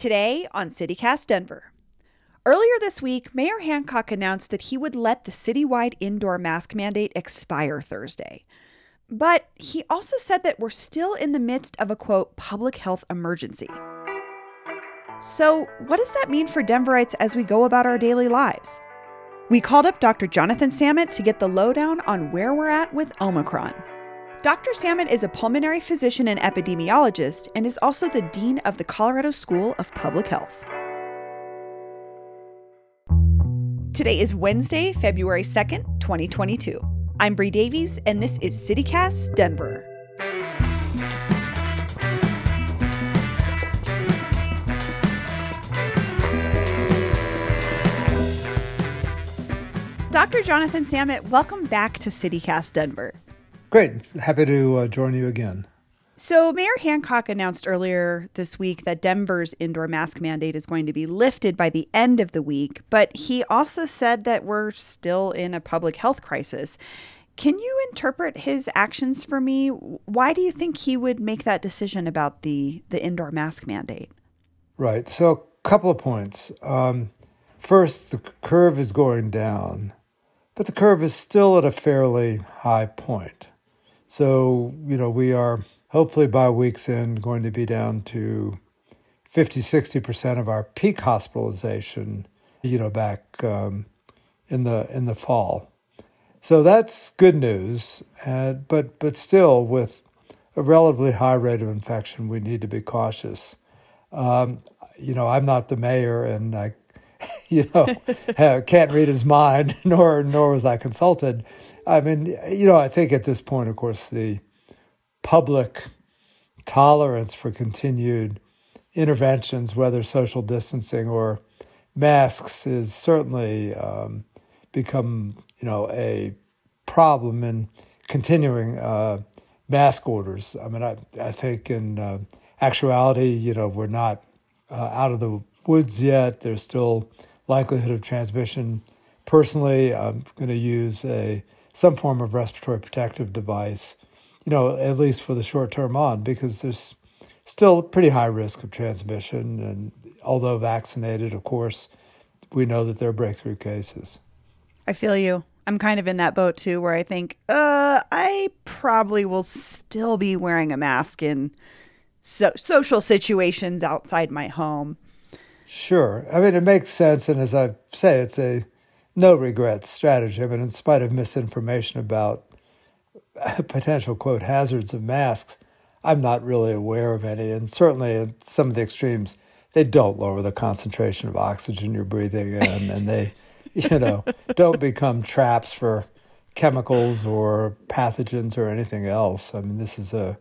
Today on CityCast Denver. Earlier this week, Mayor Hancock announced that he would let the citywide indoor mask mandate expire Thursday. But he also said that we're still in the midst of a quote, public health emergency. So, what does that mean for Denverites as we go about our daily lives? We called up Dr. Jonathan Samet to get the lowdown on where we're at with Omicron. Dr. Samet is a pulmonary physician and epidemiologist and is also the dean of the Colorado School of Public Health. Today is Wednesday, February 2nd, 2022. I'm Bree Davies, and this is CityCast Denver. Dr. Jonathan Samet, welcome back to CityCast Denver. Great. Happy to uh, join you again. So, Mayor Hancock announced earlier this week that Denver's indoor mask mandate is going to be lifted by the end of the week, but he also said that we're still in a public health crisis. Can you interpret his actions for me? Why do you think he would make that decision about the, the indoor mask mandate? Right. So, a couple of points. Um, first, the curve is going down, but the curve is still at a fairly high point. So, you know, we are hopefully by week's end going to be down to 50, 60% of our peak hospitalization, you know, back um, in the in the fall. So that's good news. Uh, but but still, with a relatively high rate of infection, we need to be cautious. Um, you know, I'm not the mayor, and I, you know, can't read his mind, nor nor was I consulted. I mean, you know, I think at this point, of course, the public tolerance for continued interventions, whether social distancing or masks, is certainly um, become, you know, a problem in continuing uh, mask orders. I mean, I, I think in uh, actuality, you know, we're not uh, out of the woods yet. There's still likelihood of transmission. Personally, I'm going to use a some form of respiratory protective device, you know, at least for the short term on, because there's still pretty high risk of transmission. And although vaccinated, of course, we know that there are breakthrough cases. I feel you. I'm kind of in that boat too, where I think, uh, I probably will still be wearing a mask in so- social situations outside my home. Sure. I mean, it makes sense. And as I say, it's a no regrets strategy. I mean, in spite of misinformation about potential quote hazards of masks, I'm not really aware of any. And certainly in some of the extremes, they don't lower the concentration of oxygen you're breathing in, and they, you know, don't become traps for chemicals or pathogens or anything else. I mean, this is a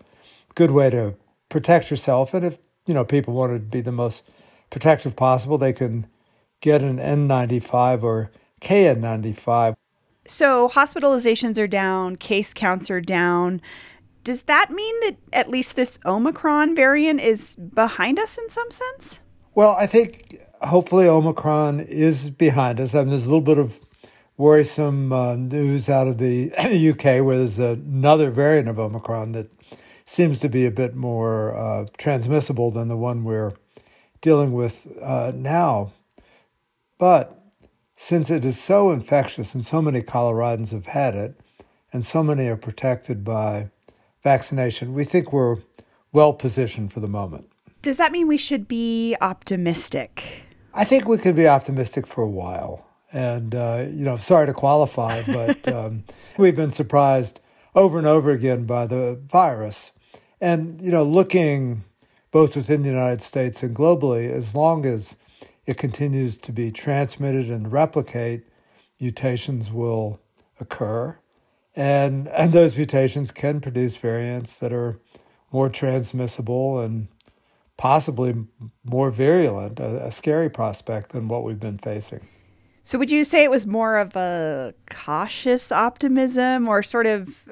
good way to protect yourself. And if, you know, people want to be the most protective possible, they can get an N95 or KN95. So hospitalizations are down, case counts are down. Does that mean that at least this Omicron variant is behind us in some sense? Well, I think hopefully Omicron is behind us. I mean, there's a little bit of worrisome uh, news out of the UK where there's another variant of Omicron that seems to be a bit more uh, transmissible than the one we're dealing with uh, now. But since it is so infectious and so many Coloradans have had it, and so many are protected by vaccination, we think we're well positioned for the moment. Does that mean we should be optimistic? I think we could be optimistic for a while. And, uh, you know, sorry to qualify, but um, we've been surprised over and over again by the virus. And, you know, looking both within the United States and globally, as long as it continues to be transmitted and replicate, mutations will occur. And, and those mutations can produce variants that are more transmissible and possibly more virulent, a, a scary prospect than what we've been facing. So, would you say it was more of a cautious optimism or sort of,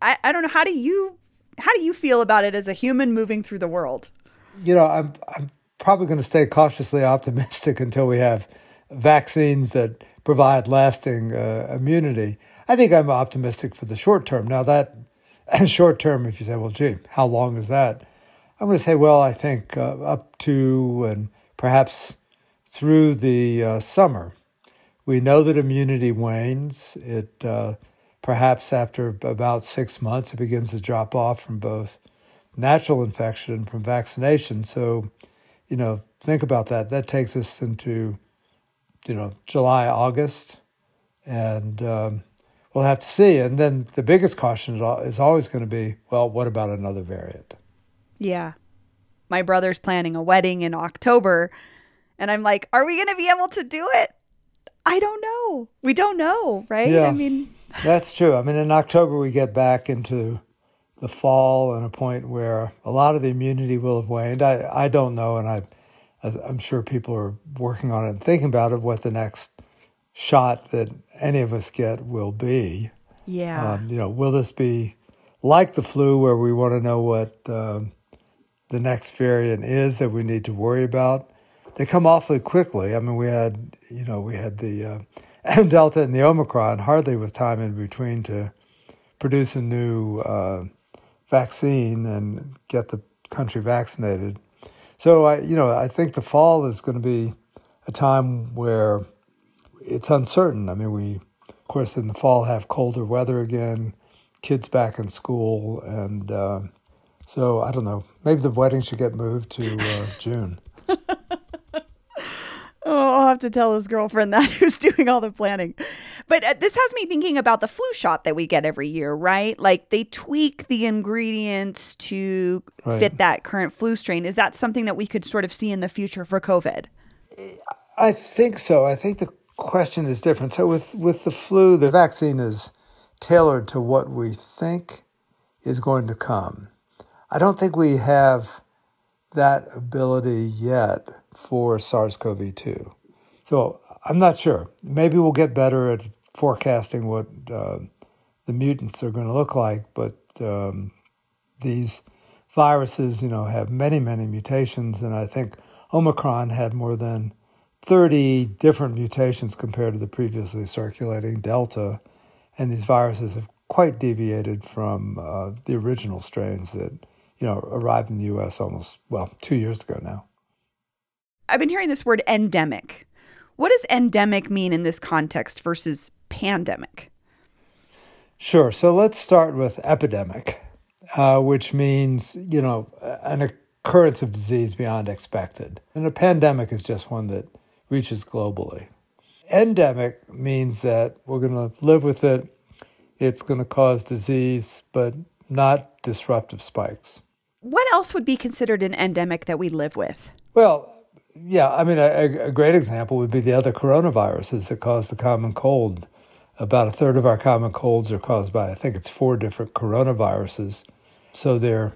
I, I don't know, how do you how do you feel about it as a human moving through the world? You know, I'm I'm probably going to stay cautiously optimistic until we have vaccines that provide lasting uh, immunity. I think I'm optimistic for the short term. Now, that short term, if you say, well, gee, how long is that? I'm going to say, well, I think uh, up to and perhaps through the uh, summer. We know that immunity wanes. It uh, perhaps after about six months, it begins to drop off from both natural infection and from vaccination. So, you know, think about that. That takes us into, you know, July, August, and um, we'll have to see. And then the biggest caution is always going to be, well, what about another variant? Yeah. My brother's planning a wedding in October, and I'm like, are we going to be able to do it? I don't know. We don't know, right? Yeah, I mean, that's true. I mean, in October, we get back into the fall and a point where a lot of the immunity will have waned. I, I don't know, and I, I'm sure people are working on it and thinking about it, what the next shot that any of us get will be. Yeah. Um, you know, will this be like the flu where we want to know what um, the next variant is that we need to worry about? They come awfully quickly. I mean, we had, you know, we had the uh, Delta and the Omicron, hardly with time in between to produce a new uh, vaccine and get the country vaccinated. So I, you know, I think the fall is going to be a time where it's uncertain. I mean, we, of course, in the fall have colder weather again, kids back in school, and uh, so I don't know. Maybe the wedding should get moved to uh, June. Oh, I'll have to tell his girlfriend that who's doing all the planning. But uh, this has me thinking about the flu shot that we get every year, right? Like they tweak the ingredients to right. fit that current flu strain. Is that something that we could sort of see in the future for COVID? I think so. I think the question is different. So with with the flu, the vaccine is tailored to what we think is going to come. I don't think we have that ability yet for SARS CoV 2. So I'm not sure. Maybe we'll get better at forecasting what uh, the mutants are going to look like, but um, these viruses, you know, have many, many mutations, and I think Omicron had more than 30 different mutations compared to the previously circulating Delta, and these viruses have quite deviated from uh, the original strains that, you know, arrived in the U.S. almost, well, two years ago now. I've been hearing this word endemic. What does endemic mean in this context versus pandemic? Sure. So let's start with epidemic, uh, which means, you know, an occurrence of disease beyond expected. And a pandemic is just one that reaches globally. Endemic means that we're going to live with it, it's going to cause disease, but not disruptive spikes. What else would be considered an endemic that we live with? Well, yeah, I mean, a, a, great example would be the other coronaviruses that cause the common cold. About a third of our common colds are caused by, I think it's four different coronaviruses. So they're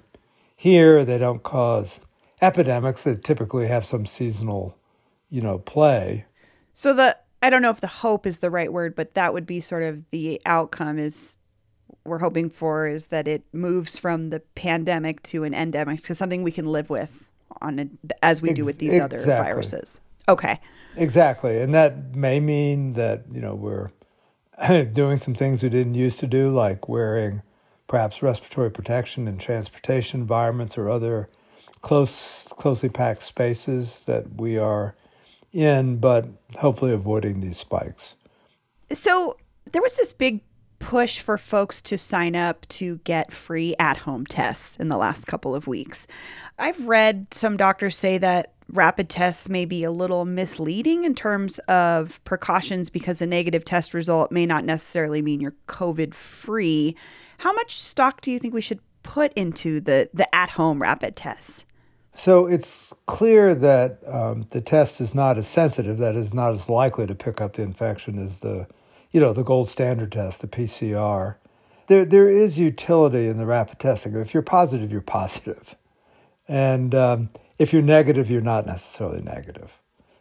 here, they don't cause epidemics that typically have some seasonal, you know, play. So the, I don't know if the hope is the right word, but that would be sort of the outcome is we're hoping for is that it moves from the pandemic to an endemic to something we can live with on a, as we do with these exactly. other viruses. Okay. Exactly. And that may mean that, you know, we're doing some things we didn't used to do, like wearing perhaps respiratory protection in transportation environments or other close, closely packed spaces that we are in, but hopefully avoiding these spikes. So there was this big push for folks to sign up to get free at home tests in the last couple of weeks. I've read some doctors say that rapid tests may be a little misleading in terms of precautions because a negative test result may not necessarily mean you're COVID free. How much stock do you think we should put into the, the at home rapid tests? So it's clear that um, the test is not as sensitive, that is not as likely to pick up the infection as the you know, the gold standard test, the PCR. There, there is utility in the rapid testing. If you're positive, you're positive. And um, if you're negative, you're not necessarily negative.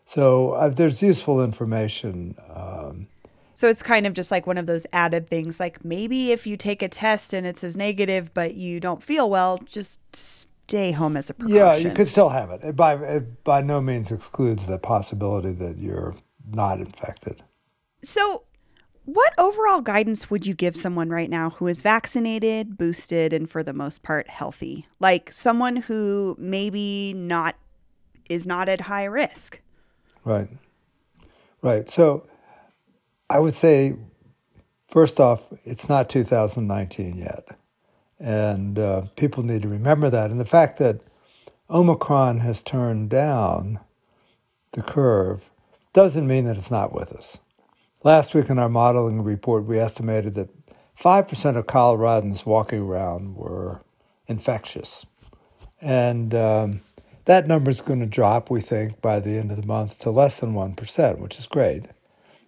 So uh, there's useful information. Um, so it's kind of just like one of those added things. Like maybe if you take a test and it says negative, but you don't feel well, just stay home as a precaution. Yeah, you could still have it. It by, it by no means excludes the possibility that you're not infected. So what overall guidance would you give someone right now who is vaccinated, boosted, and for the most part healthy? Like someone who maybe not is not at high risk. Right. Right. So I would say, first off, it's not 2019 yet. And uh, people need to remember that. And the fact that Omicron has turned down the curve doesn't mean that it's not with us. Last week in our modeling report, we estimated that 5% of Coloradans walking around were infectious. And um, that number is going to drop, we think, by the end of the month to less than 1%, which is great.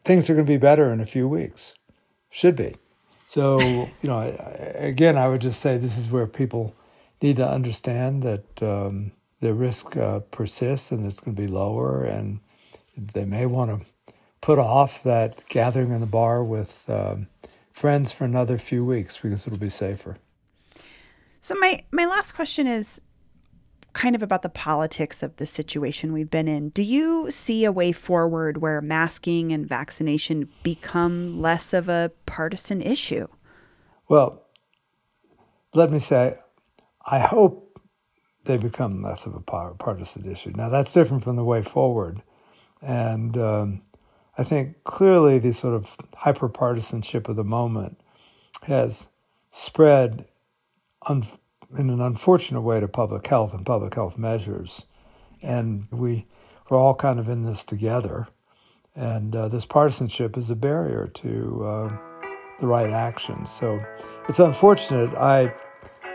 Things are going to be better in a few weeks. Should be. So, you know, again, I would just say this is where people need to understand that um, the risk uh, persists and it's going to be lower, and they may want to put off that gathering in the bar with um, friends for another few weeks because it'll be safer. So my my last question is kind of about the politics of the situation we've been in. Do you see a way forward where masking and vaccination become less of a partisan issue? Well, let me say, I hope they become less of a partisan issue. Now, that's different from the way forward. And um, I think clearly the sort of hyperpartisanship of the moment has spread un- in an unfortunate way to public health and public health measures. And we, we're all kind of in this together. And uh, this partisanship is a barrier to uh, the right actions. So it's unfortunate. I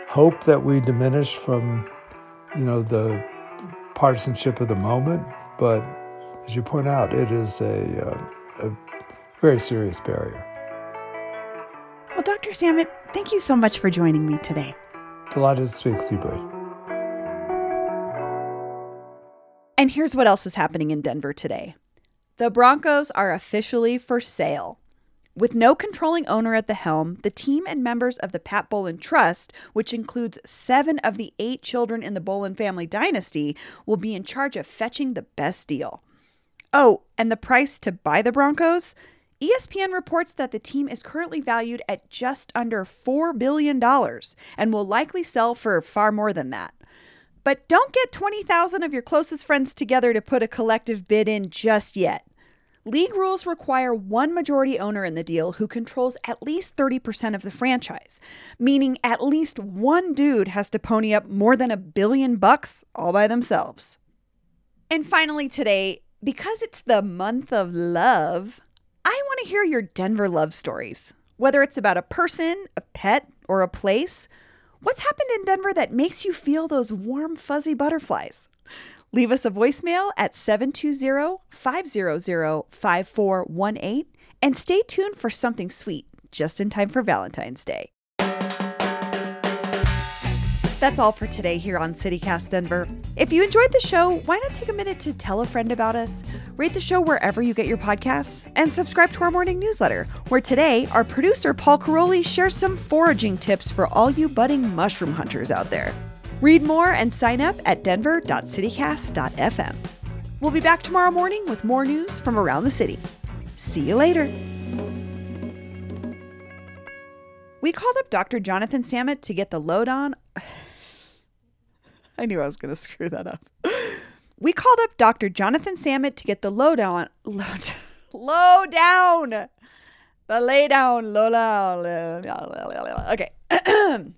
hope that we diminish from, you know, the partisanship of the moment, but as you point out, it is a, uh, a very serious barrier. Well, Dr. Samet, thank you so much for joining me today. Delighted to speak with you, Bree. And here's what else is happening in Denver today the Broncos are officially for sale. With no controlling owner at the helm, the team and members of the Pat Bowlen Trust, which includes seven of the eight children in the Bowlen family dynasty, will be in charge of fetching the best deal. Oh, and the price to buy the Broncos? ESPN reports that the team is currently valued at just under $4 billion and will likely sell for far more than that. But don't get 20,000 of your closest friends together to put a collective bid in just yet. League rules require one majority owner in the deal who controls at least 30% of the franchise, meaning at least one dude has to pony up more than a billion bucks all by themselves. And finally, today, because it's the month of love, I want to hear your Denver love stories. Whether it's about a person, a pet, or a place, what's happened in Denver that makes you feel those warm, fuzzy butterflies? Leave us a voicemail at 720 500 5418 and stay tuned for something sweet just in time for Valentine's Day. That's all for today here on CityCast Denver. If you enjoyed the show, why not take a minute to tell a friend about us, rate the show wherever you get your podcasts, and subscribe to our morning newsletter, where today our producer Paul Karolyi shares some foraging tips for all you budding mushroom hunters out there. Read more and sign up at denver.citycast.fm. We'll be back tomorrow morning with more news from around the city. See you later. We called up Dr. Jonathan Samet to get the lowdown. I knew I was going to screw that up. We called up Dr. Jonathan Samet to get the lowdown. Low, low down. The lay down. Low down. Okay.